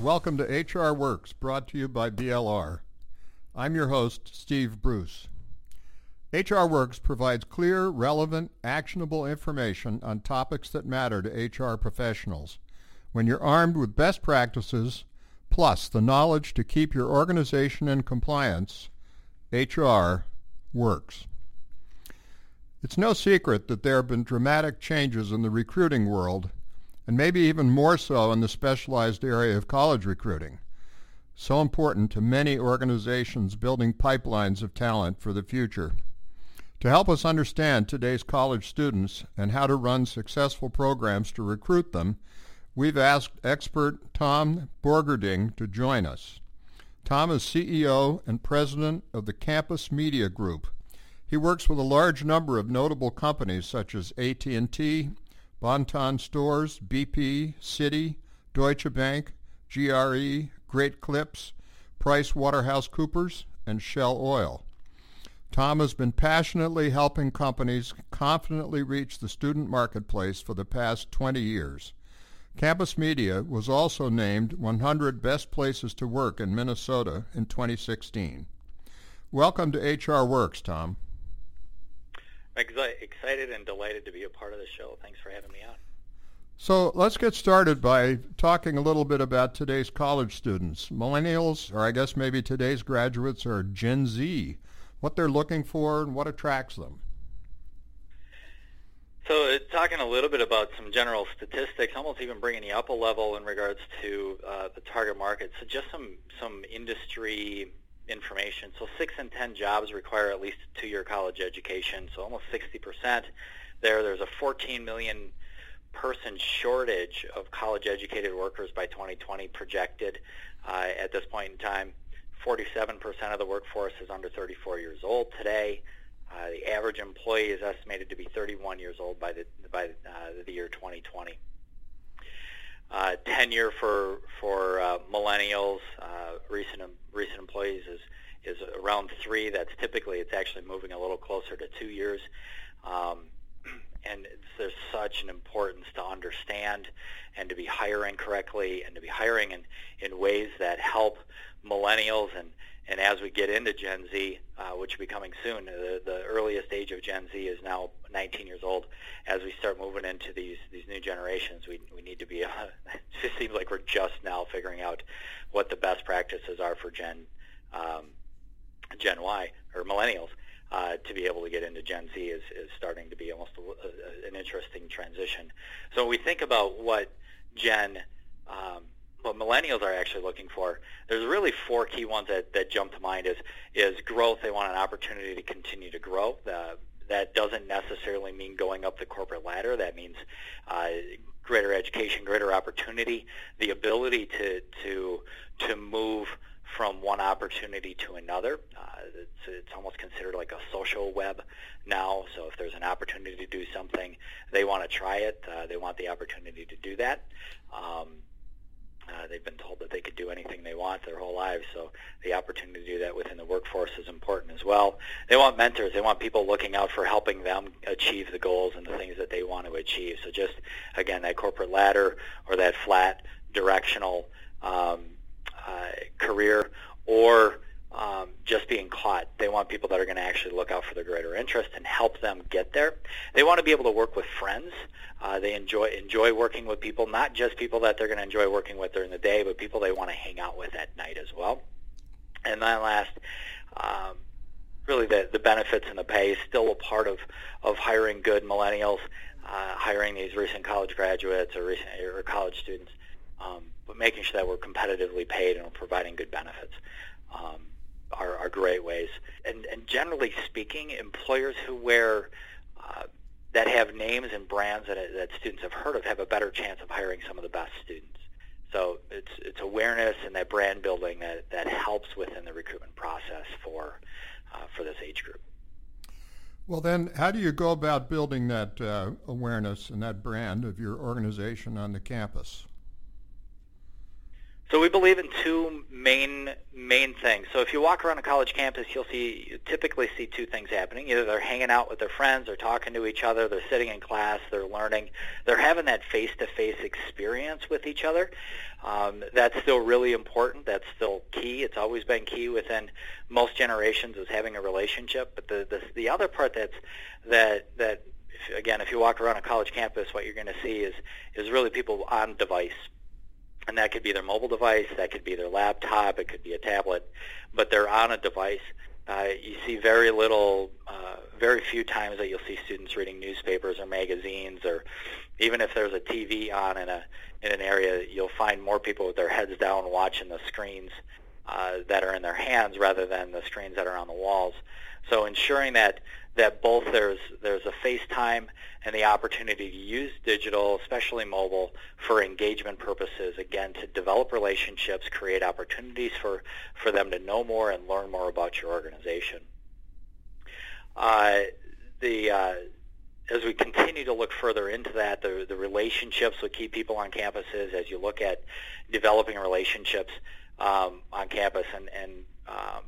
Welcome to HR Works, brought to you by BLR. I'm your host, Steve Bruce. HR Works provides clear, relevant, actionable information on topics that matter to HR professionals. When you're armed with best practices, plus the knowledge to keep your organization in compliance, HR works. It's no secret that there have been dramatic changes in the recruiting world, and maybe even more so in the specialized area of college recruiting, so important to many organizations building pipelines of talent for the future. To help us understand today's college students and how to run successful programs to recruit them, we've asked expert Tom Borgerding to join us. Tom is CEO and president of the Campus Media Group. He works with a large number of notable companies such as AT&T, Bon-Ton Stores, BP, Citi, Deutsche Bank, GRE, Great Clips, Price Waterhouse Coopers, and Shell Oil. Tom has been passionately helping companies confidently reach the student marketplace for the past 20 years. Campus Media was also named 100 Best Places to Work in Minnesota in 2016. Welcome to HR Works, Tom. I'm excited and delighted to be a part of the show. Thanks for having me on. So let's get started by talking a little bit about today's college students. Millennials, or I guess maybe today's graduates, are Gen Z, what they're looking for and what attracts them. So uh, talking a little bit about some general statistics, almost even bringing you up a level in regards to uh, the target market. So just some some industry information. So six in ten jobs require at least a two-year college education. So almost 60% there. There's a 14 million person shortage of college-educated workers by 2020 projected uh, at this point in time. 47% of the workforce is under 34 years old today. Uh, the average employee is estimated to be 31 years old by the by uh, the year 2020. Uh, tenure for for uh, millennials, uh, recent recent employees is is around three. That's typically it's actually moving a little closer to two years. Um, and there's such an importance to understand and to be hiring correctly and to be hiring in, in ways that help millennials and, and as we get into Gen Z, uh, which will be coming soon, the, the earliest age of Gen Z is now 19 years old. As we start moving into these these new generations, we we need to be. Uh, it seems like we're just now figuring out what the best practices are for Gen um, Gen Y or millennials. Uh, to be able to get into Gen Z is, is starting to be almost a, a, an interesting transition. So when we think about what Gen um, what millennials are actually looking for, there's really four key ones that, that jump to mind is is growth. They want an opportunity to continue to grow. That doesn't necessarily mean going up the corporate ladder. That means uh, greater education, greater opportunity, the ability to to to move from one opportunity to another. Uh, it's, it's almost considered like a social web now. So if there's an opportunity to do something, they want to try it. Uh, they want the opportunity to do that. Um, uh, they've been told that they could do anything they want their whole lives, so the opportunity to do that within the workforce is important as well. They want mentors. They want people looking out for helping them achieve the goals and the things that they want to achieve. So just, again, that corporate ladder or that flat directional um, uh, career or um, just being caught. They want people that are going to actually look out for their greater interest and help them get there. They want to be able to work with friends. Uh, they enjoy enjoy working with people, not just people that they're going to enjoy working with during the day, but people they want to hang out with at night as well. And then last, um, really the, the benefits and the pay is still a part of, of hiring good millennials, uh, hiring these recent college graduates or recent or college students, um, but making sure that we're competitively paid and we're providing good benefits. Um, are, are great ways. And, and generally speaking, employers who wear uh, that have names and brands that, that students have heard of have a better chance of hiring some of the best students. So it's it's awareness and that brand building that, that helps within the recruitment process for uh, for this age group. Well, then, how do you go about building that uh, awareness and that brand of your organization on the campus? So we believe in two main main things. So if you walk around a college campus, you'll see you typically see two things happening. Either they're hanging out with their friends, they're talking to each other, they're sitting in class, they're learning, they're having that face-to-face experience with each other. Um, that's still really important. That's still key. It's always been key within most generations is having a relationship. But the the, the other part that's that that if, again, if you walk around a college campus, what you're going to see is is really people on device and that could be their mobile device, that could be their laptop, it could be a tablet, but they're on a device. Uh, you see very little, uh, very few times that you'll see students reading newspapers or magazines, or even if there's a TV on in a in an area, you'll find more people with their heads down watching the screens uh, that are in their hands rather than the screens that are on the walls. So ensuring that that both there's there's a FaceTime and the opportunity to use digital, especially mobile, for engagement purposes. Again, to develop relationships, create opportunities for for them to know more and learn more about your organization. Uh, the uh, as we continue to look further into that, the, the relationships with key people on campuses, as you look at developing relationships um, on campus, and, and um,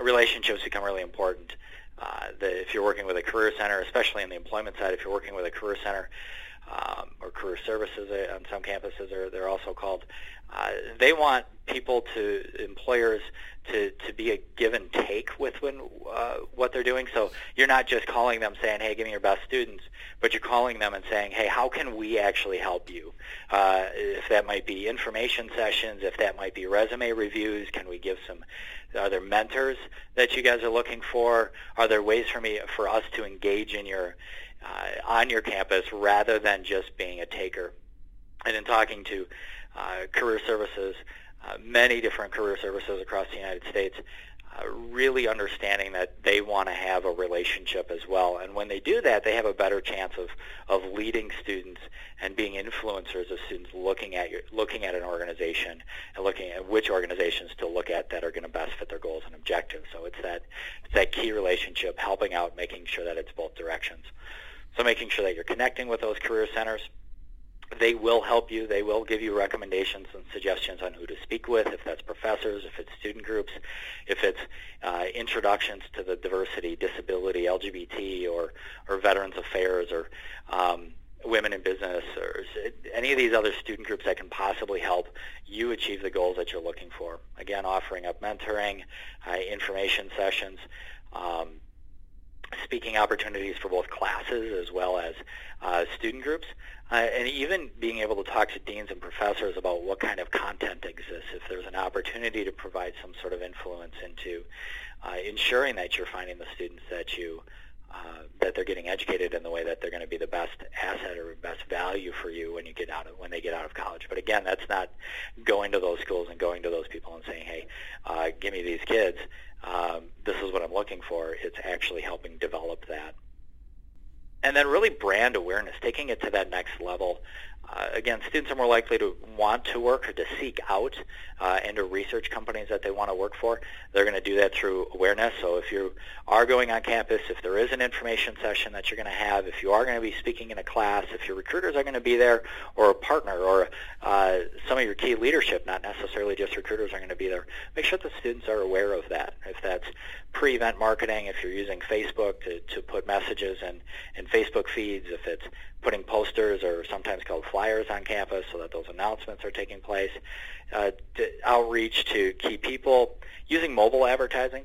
relationships become really important uh, the, if you're working with a career center, especially in the employment side, if you're working with a career center um, or career services uh, on some campuses, are they're also called. Uh, they want people to employers to to be a give and take with when uh, what they're doing. So you're not just calling them saying, "Hey, give me your best students," but you're calling them and saying, "Hey, how can we actually help you?" Uh, if that might be information sessions, if that might be resume reviews, can we give some are there mentors that you guys are looking for? Are there ways for me for us to engage in your uh, on your campus rather than just being a taker? And in talking to career services, uh, many different career services across the United States, uh, really understanding that they want to have a relationship as well. And when they do that, they have a better chance of, of leading students and being influencers of students looking at your, looking at an organization and looking at which organizations to look at that are going to best fit their goals and objectives. So it's that it's that key relationship, helping out, making sure that it's both directions. So making sure that you're connecting with those career centers, they will help you. They will give you recommendations and suggestions on who to speak with, if that's professors, if it's student groups, if it's uh, introductions to the diversity, disability, LGBT, or, or Veterans Affairs, or um, women in business, or any of these other student groups that can possibly help you achieve the goals that you're looking for. Again, offering up mentoring, uh, information sessions, um, speaking opportunities for both classes as well as uh, student groups, uh, and even being able to talk to deans and professors about what kind of content exists, if there's an opportunity to provide some sort of influence into uh, ensuring that you're finding the students that you uh, that they're getting educated in the way that they're going to be the best asset or best value for you when you get out of when they get out of college. But again, that's not going to those schools and going to those people and saying, "Hey, uh, give me these kids." Um, this is what I'm looking for. It's actually helping develop that and then really brand awareness, taking it to that next level. Uh, again, students are more likely to want to work or to seek out uh, research companies that they want to work for. They're going to do that through awareness. So if you are going on campus, if there is an information session that you're going to have, if you are going to be speaking in a class, if your recruiters are going to be there, or a partner, or uh, some of your key leadership, not necessarily just recruiters, are going to be there, make sure the students are aware of that. If that's pre-event marketing, if you're using Facebook to, to put messages in, in Facebook feeds, if it's putting posters or sometimes called flyers on campus so that those announcements are taking place, uh, to outreach to key people, using mobile advertising,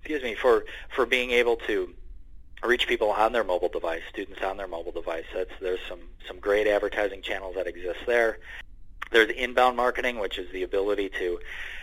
excuse me, for, for being able to reach people on their mobile device, students on their mobile device. That's, there's some, some great advertising channels that exist there. There's inbound marketing, which is the ability to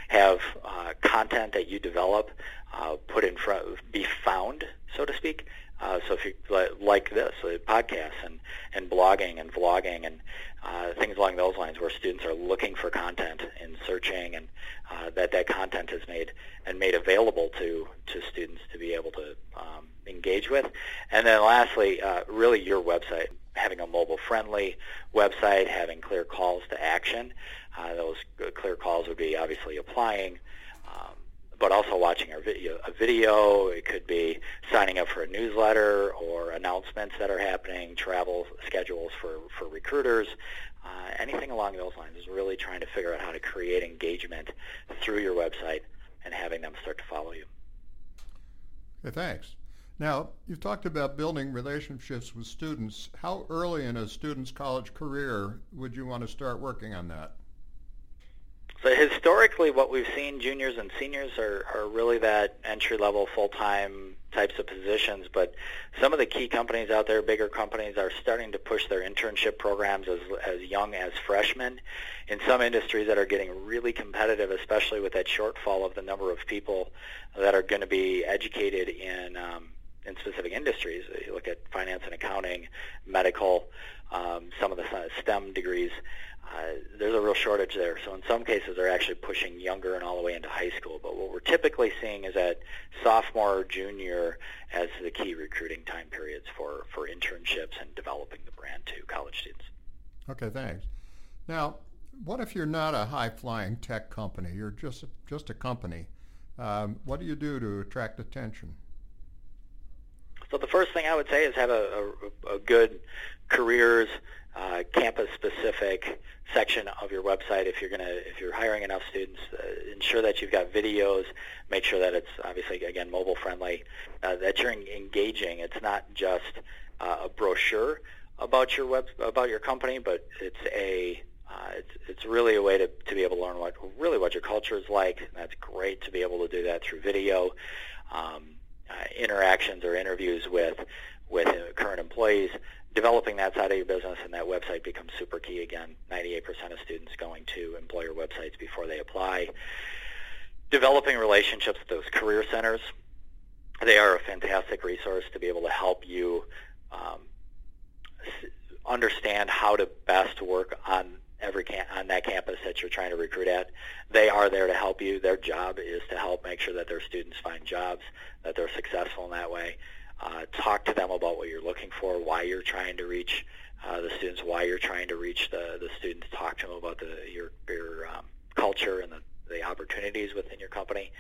have uh, content that you develop uh, put in front, be found, so to speak. Uh, so if you like this, uh, podcasts and, and blogging and vlogging and uh, things along those lines, where students are looking for content and searching, and uh, that that content is made and made available to to students to be able to um, engage with. And then lastly, uh, really your website, having a mobile-friendly website, having clear calls to action. Uh, those clear calls would be obviously applying, but also watching video, a video. It could be signing up for a newsletter or announcements that are happening, travel schedules for, for recruiters, uh, anything along those lines is really trying to figure out how to create engagement through your website and having them start to follow you. Okay, thanks. Now, you've talked about building relationships with students. How early in a student's college career would you want to start working on that? So historically, what we've seen, juniors and seniors are, are really that entry-level, full-time types of positions. But some of the key companies out there, bigger companies, are starting to push their internship programs as, as young as freshmen. In some industries that are getting really competitive, especially with that shortfall of the number of people that are going to be educated in um, in specific industries. You look at finance and accounting, medical, um, some of the STEM degrees. Uh, there's a real shortage there. So in some cases, they're actually pushing younger and all the way into high school. But what we're typically seeing is that sophomore or junior as the key recruiting time periods for, for internships and developing the brand to college students. Okay, thanks. Now, what if you're not a high-flying tech company? You're just just a company. Um, what do you do to attract attention? So the first thing I would say is have a, a, a good careers uh, campus-specific section of your website. If you're gonna, if you're hiring enough students, uh, ensure that you've got videos. Make sure that it's obviously again mobile-friendly. Uh, that you're engaging. It's not just uh, a brochure about your web about your company, but it's a uh, it's, it's really a way to, to be able to learn what really what your culture is like. And that's great to be able to do that through video. Um, interactions or interviews with with uh, current employees, developing that side of your business and that website becomes super key. Again, 98% of students going to employer websites before they apply. Developing relationships with those career centers. They are a fantastic resource to be able to help you um, understand how to best work on every cam- on that campus that you're trying to recruit at. They are there to help you. Their job is to help make sure that their students find jobs, that they're successful in that way. Uh, talk to them about what you're looking for, why you're trying to reach uh, the students, why you're trying to reach the, the students. Talk to them about the, your, your um, culture and the, the opportunities within your company,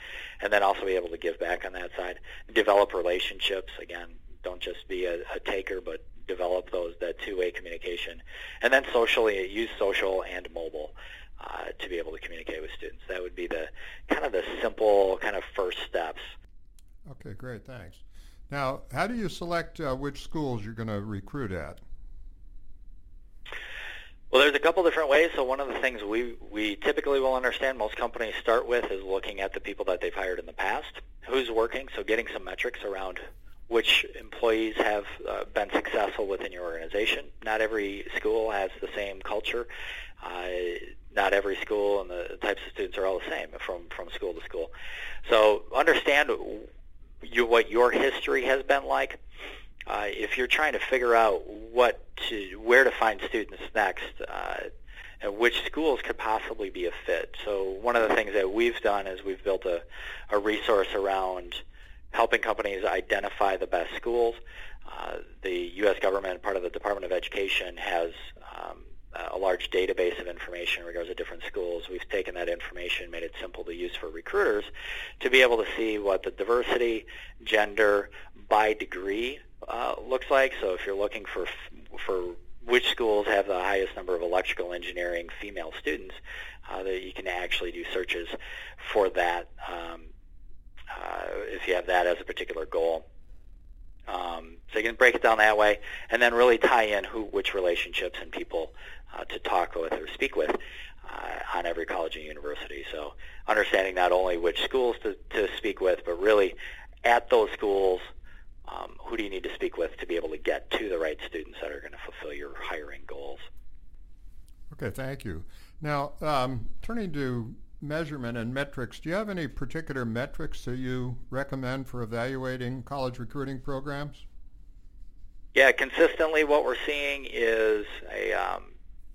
and then also be able to give back on that side. Develop relationships. Again, don't just be a, a taker, but develop those that two-way communication, and then socially use social and mobile uh, to be able to communicate with students. That would be the kind of the simple kind of first steps. Okay, great, thanks. Now, how do you select uh, which schools you're going to recruit at? Well, there's a couple different ways. So one of the things we, we typically will understand most companies start with is looking at the people that they've hired in the past, who's working, so getting some metrics around which employees have uh, been successful within your organization. Not every school has the same culture. Uh, not every school and the types of students are all the same from, from school to school. So understand you, what your history has been like. Uh, if you're trying to figure out what to, where to find students next, uh, and which schools could possibly be a fit. So one of the things that we've done is we've built a, a resource around helping companies identify the best schools. Uh, the U.S. government, part of the Department of Education, has um, a large database of information in regards to different schools. We've taken that information, made it simple to use for recruiters to be able to see what the diversity, gender, by degree uh, looks like. So if you're looking for for which schools have the highest number of electrical engineering female students, uh, that you can actually do searches for that um, uh, if you have that as a particular goal. Um, so you can break it down that way, and then really tie in who, which relationships and people uh, to talk with or speak with uh, on every college and university. So understanding not only which schools to, to speak with, but really at those schools, um, who do you need to speak with to be able to get to the right students that are going to fulfill your hiring goals? Okay, thank you. Now, um, turning to measurement and metrics, do you have any particular metrics that you recommend for evaluating college recruiting programs? Yeah, consistently what we're seeing is a um,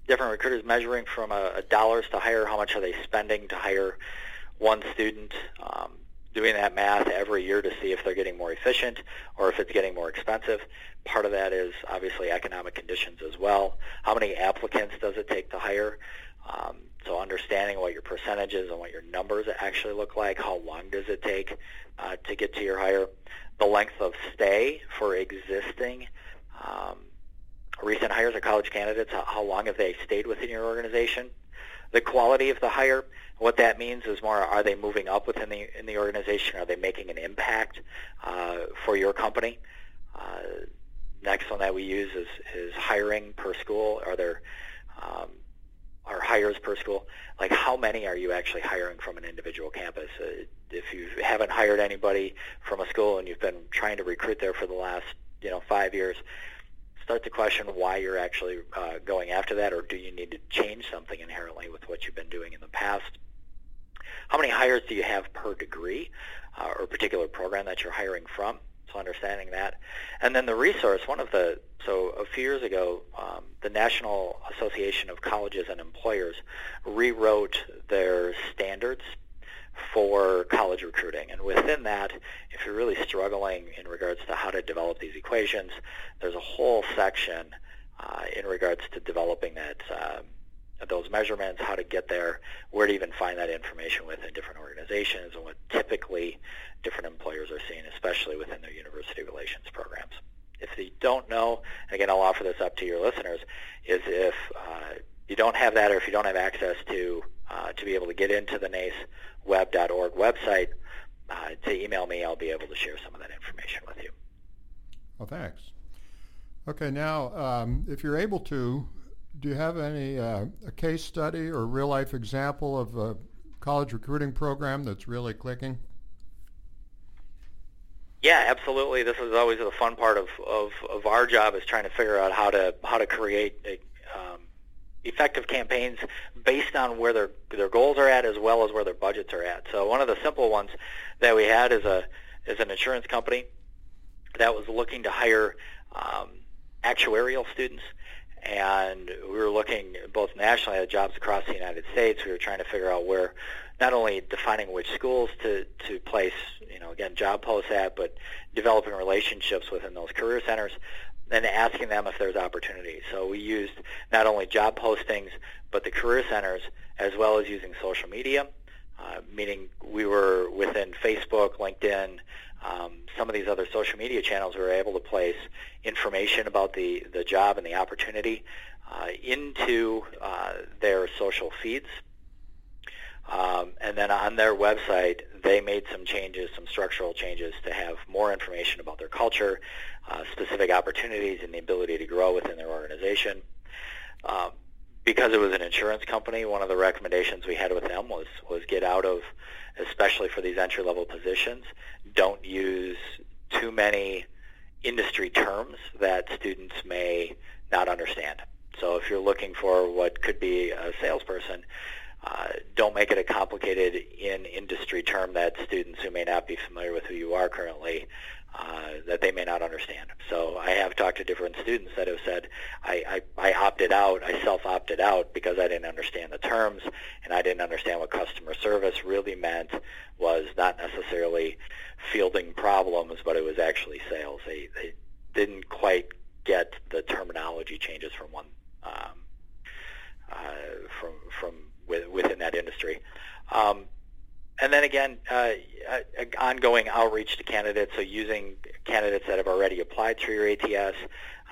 different recruiters measuring from a, a, dollars to hire, how much are they spending to hire one student, um, doing that math every year to see if they're getting more efficient or if it's getting more expensive. Part of that is obviously economic conditions as well. How many applicants does it take to hire? Um, so understanding what your percentages and what your numbers actually look like, how long does it take uh, to get to your hire, the length of stay for existing um, recent hires or college candidates, how, long have they stayed within your organization? The quality of the hire, what that means is more, are they moving up within the in the organization? Are they making an impact uh, for your company? Uh, next one that we use is, is hiring per school. Are there um, are hires per school? Like how many are you actually hiring from an individual campus? Uh, if you haven't hired anybody from a school and you've been trying to recruit there for the last you know five years, start to question why you're actually uh, going after that, or do you need to change something inherently with what you've been doing in the past? How many hires do you have per degree uh, or particular program that you're hiring from? So understanding that. And then the resource, one of the, so a few years ago, um, the National Association of Colleges and Employers rewrote their standards for college recruiting. And within that, if you're really struggling in regards to how to develop these equations, there's a whole section uh, in regards to developing that uh, those measurements, how to get there, where to even find that information within different organizations, and what typically different employers are seeing, especially within their university relations programs. If you don't know, again, I'll offer this up to your listeners, is if uh, you don't have that or if you don't have access to uh, to be able to get into the naceweb.org website, uh, to email me, I'll be able to share some of that information with you. Well, thanks. Okay, now, um, if you're able to, do you have any uh, a case study or real life example of a college recruiting program that's really clicking? Yeah, absolutely. This is always the fun part of, of, of our job is trying to figure out how to how to create a, um, effective campaigns based on where their their goals are at as well as where their budgets are at. So one of the simple ones that we had is a is an insurance company that was looking to hire um, actuarial students and we were looking both nationally at jobs across the United States. We were trying to figure out where, not only defining which schools to to place, you know, again job posts at, but developing relationships within those career centers, and asking them if there's opportunities. So we used not only job postings, but the career centers, as well as using social media, uh, meaning we were within Facebook, LinkedIn, um, some of these other social media channels, we were able to place information about the, the job and the opportunity uh, into uh, their social feeds. Um, and then on their website, they made some changes, some structural changes to have more information about their culture, uh, specific opportunities, and the ability to grow within their organization. Because it was an insurance company, one of the recommendations we had with them was was get out of, especially for these entry level positions, don't use too many industry terms that students may not understand. So if you're looking for what could be a salesperson, uh, don't make it a complicated in industry term that students who may not be familiar with who you are currently uh, that they may not understand. So I have talked to different students that have said, I, I, I opted out, I self-opted out because I didn't understand the terms and I didn't understand what customer service really meant was not necessarily fielding problems, but it was actually sales. They, they didn't quite get the terminology changes from one um, uh, from from within that industry. Um, and then again, uh, uh, ongoing outreach to candidates, so using candidates that have already applied through your ATS,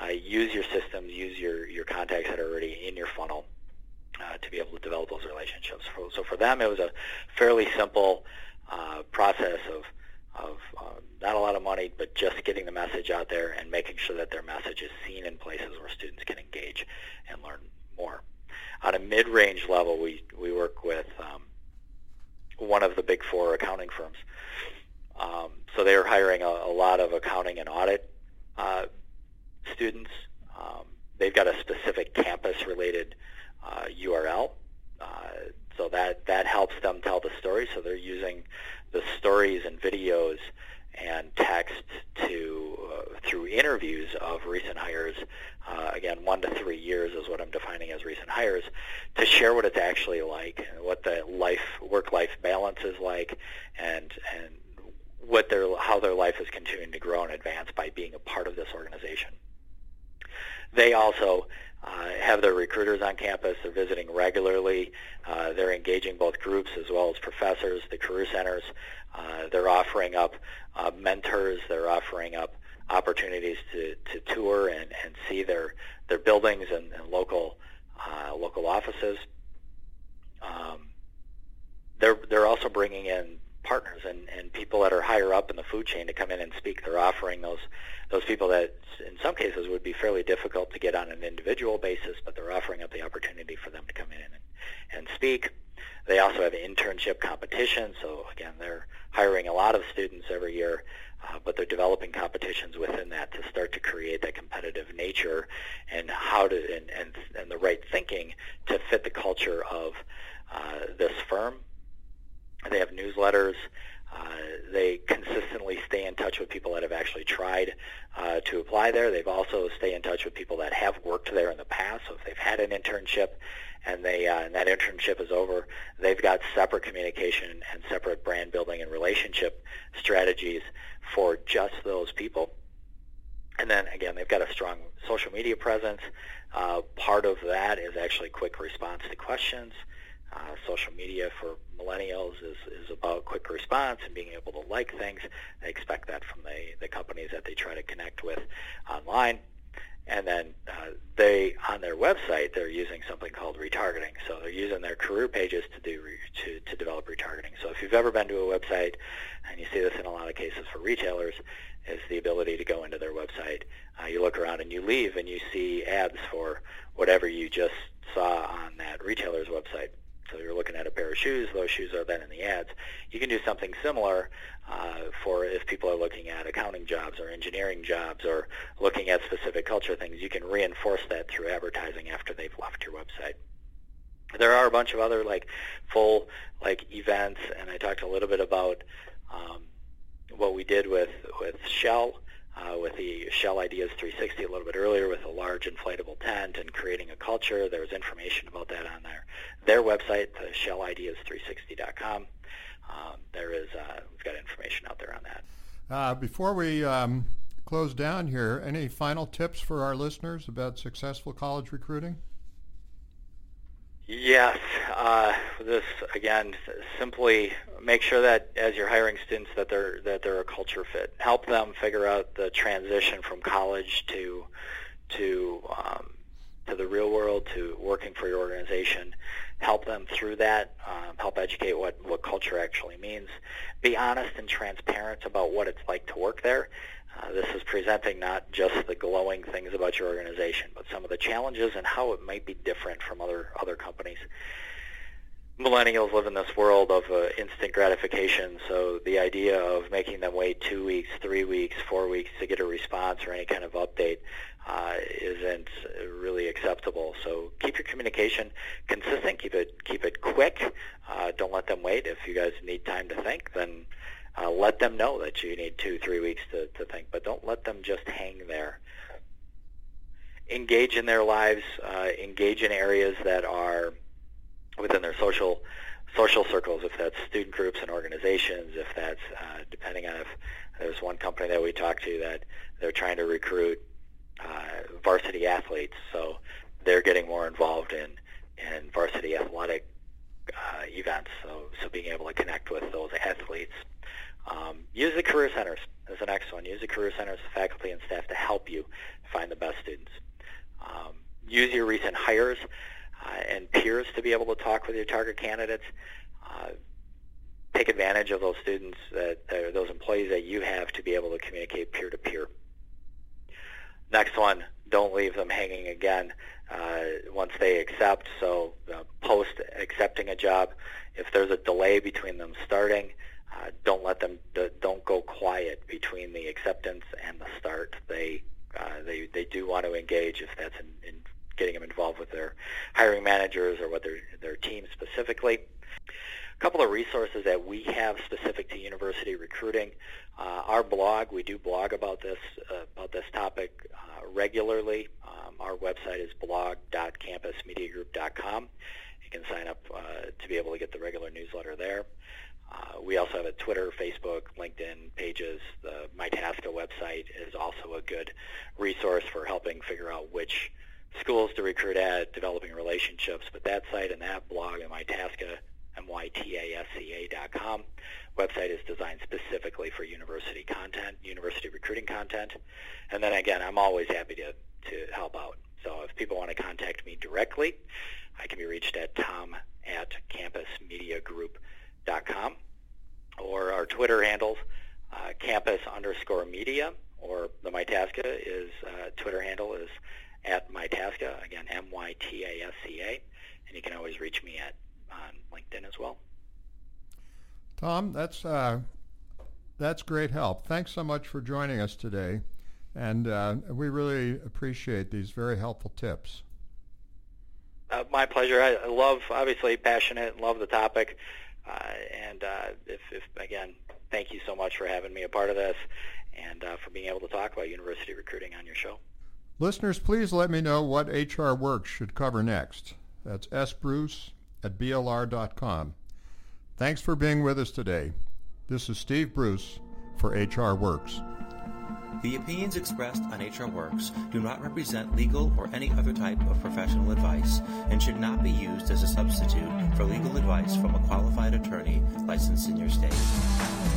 uh, use your systems, use your, your contacts that are already in your funnel uh, to be able to develop those relationships. So, so for them, it was a fairly simple uh, process of, of uh, not a lot of money, but just getting the message out there and making sure that their message is seen in places where students can engage and learn more. On a mid-range level, we, we work with um, one of the big four accounting firms. Um, so they are hiring a, a, lot of accounting and audit uh, students. Um, they've got a specific campus-related uh, URL, uh, so that that helps them tell the story. So they're using the stories and videos and text to uh, through interviews of recent hires. Uh, again, one to three years is what I'm defining as recent hires, to share what it's actually like, what the life work-life balance is like, and and what their how their life is continuing to grow and advance by being a part of this organization. They also uh, have their recruiters on campus. They're visiting regularly. Uh, they're engaging both groups as well as professors, the career centers. Uh, they're offering up uh, mentors. They're offering up opportunities to, to tour and, and see their their buildings and, and local uh, local offices. Um, they're they're also bringing in partners and, and people that are higher up in the food chain to come in and speak. They're offering those those people that in some cases would be fairly difficult to get on an individual basis, but they're offering up the opportunity for them to come in and, and speak. They also have internship competitions, so again, they're hiring a lot of students every year, uh, but they're developing competitions within that to start to create that competitive nature and how to and, and, and the right thinking to fit the culture of uh, this firm they have newsletters. Uh, they consistently stay in touch with people that have actually tried uh, to apply there. They've also stay in touch with people that have worked there in the past. So if they've had an internship and they uh, and that internship is over, they've got separate communication and separate brand building and relationship strategies for just those people. And then again, they've got a strong social media presence. Uh, part of that is actually quick response to questions. Uh, social media for millennials is, is about quick response and being able to like things. They expect that from the, the companies that they try to connect with online. And then uh, they, on their website, they're using something called retargeting. So they're using their career pages to do re, to, to develop retargeting. So if you've ever been to a website, and you see this in a lot of cases for retailers, is the ability to go into their website. Uh, you look around and you leave, and you see ads for whatever you just saw on that retailer's website. So you're looking at a pair of shoes. Those shoes are then in the ads. You can do something similar uh, for if people are looking at accounting jobs or engineering jobs or looking at specific culture things. You can reinforce that through advertising after they've left your website. There are a bunch of other like full like events, and I talked a little bit about um, what we did with with Shell uh, with the Shell Ideas 360 a little bit earlier with a large inflatable tent and creating a culture. There was information about that on their their website, the shellideas360.com. Um, there is uh, we've got information out there on that. Uh, before we um, close down here, any final tips for our listeners about successful college recruiting? Yes. Uh, this again, simply make sure that as you're hiring students that they're that they're a culture fit. Help them figure out the transition from college to to um, to the real world to working for your organization. Help them through that. Um, help educate what what culture actually means. Be honest and transparent about what it's like to work there. Uh, this is presenting not just the glowing things about your organization, but some of the challenges and how it might be different from other other companies. Millennials live in this world of uh, instant gratification, so the idea of making them wait two weeks, three weeks, four weeks to get a response or any kind of update uh, isn't really acceptable. So keep your communication consistent, keep it keep it quick. Uh, don't let them wait. If you guys need time to think, then uh, let them know that you need two, three weeks to, to think, but don't let them just hang there. Engage in their lives. Uh, engage in areas that are within their social social circles. If that's student groups and organizations, if that's uh, depending on if there's one company that we talked to that they're trying to recruit uh, varsity athletes, so they're getting more involved in in varsity athletic uh, events. So so being able to connect with those athletes um, use the career centers as the next one. Use the career centers, the faculty and staff to help you find the best students. Um, use your recent hires uh, and peers to be able to talk with your target candidates. Uh, take advantage of those students, that, those employees that you have to be able to communicate peer-to-peer. Next one, don't leave them hanging again uh, once they accept. So uh, post accepting a job, if there's a delay between them starting, uh, don't let them don't go quiet between the acceptance and the start. They uh, they they do want to engage if that's in, in getting them involved with their hiring managers or with their their team specifically. A couple of resources that we have specific to university recruiting. Uh, our blog, we do blog about this uh, about this topic uh, regularly. Um, our website is blog.campusmediagroup.com. You can sign up uh, to be able to get the regular newsletter there. Uh, we also have a Twitter, Facebook, LinkedIn pages. The MyTASCA website is also a good resource for helping figure out which schools to recruit at, developing relationships. But that site and that blog and MyTASCA mytasca.com. Website is designed specifically for university content, university recruiting content. And then again, I'm always happy to, to help out. So if people want to contact me directly, I can be reached at tom at campusmediagroup.com or our Twitter handles, uh, campus underscore media, or the MyTasca is uh, Twitter handle is at MyTasca, again, M-Y-T-A-S-C-A, and you can always reach me at on LinkedIn as well. Tom, that's uh, that's great help. Thanks so much for joining us today, and uh, we really appreciate these very helpful tips. Uh, my pleasure. I, love, obviously, passionate, love the topic, and uh, if, if again, thank you so much for having me a part of this, and uh, for being able to talk about university recruiting on your show. Listeners, please let me know what HR Works should cover next. That's sbruce at blr.com. Thanks for being with us today. This is Steve Bruce for HR Works. The opinions expressed on HR Works do not represent legal or any other type of professional advice and should not be used as a substitute for legal advice from a qualified attorney licensed in your state.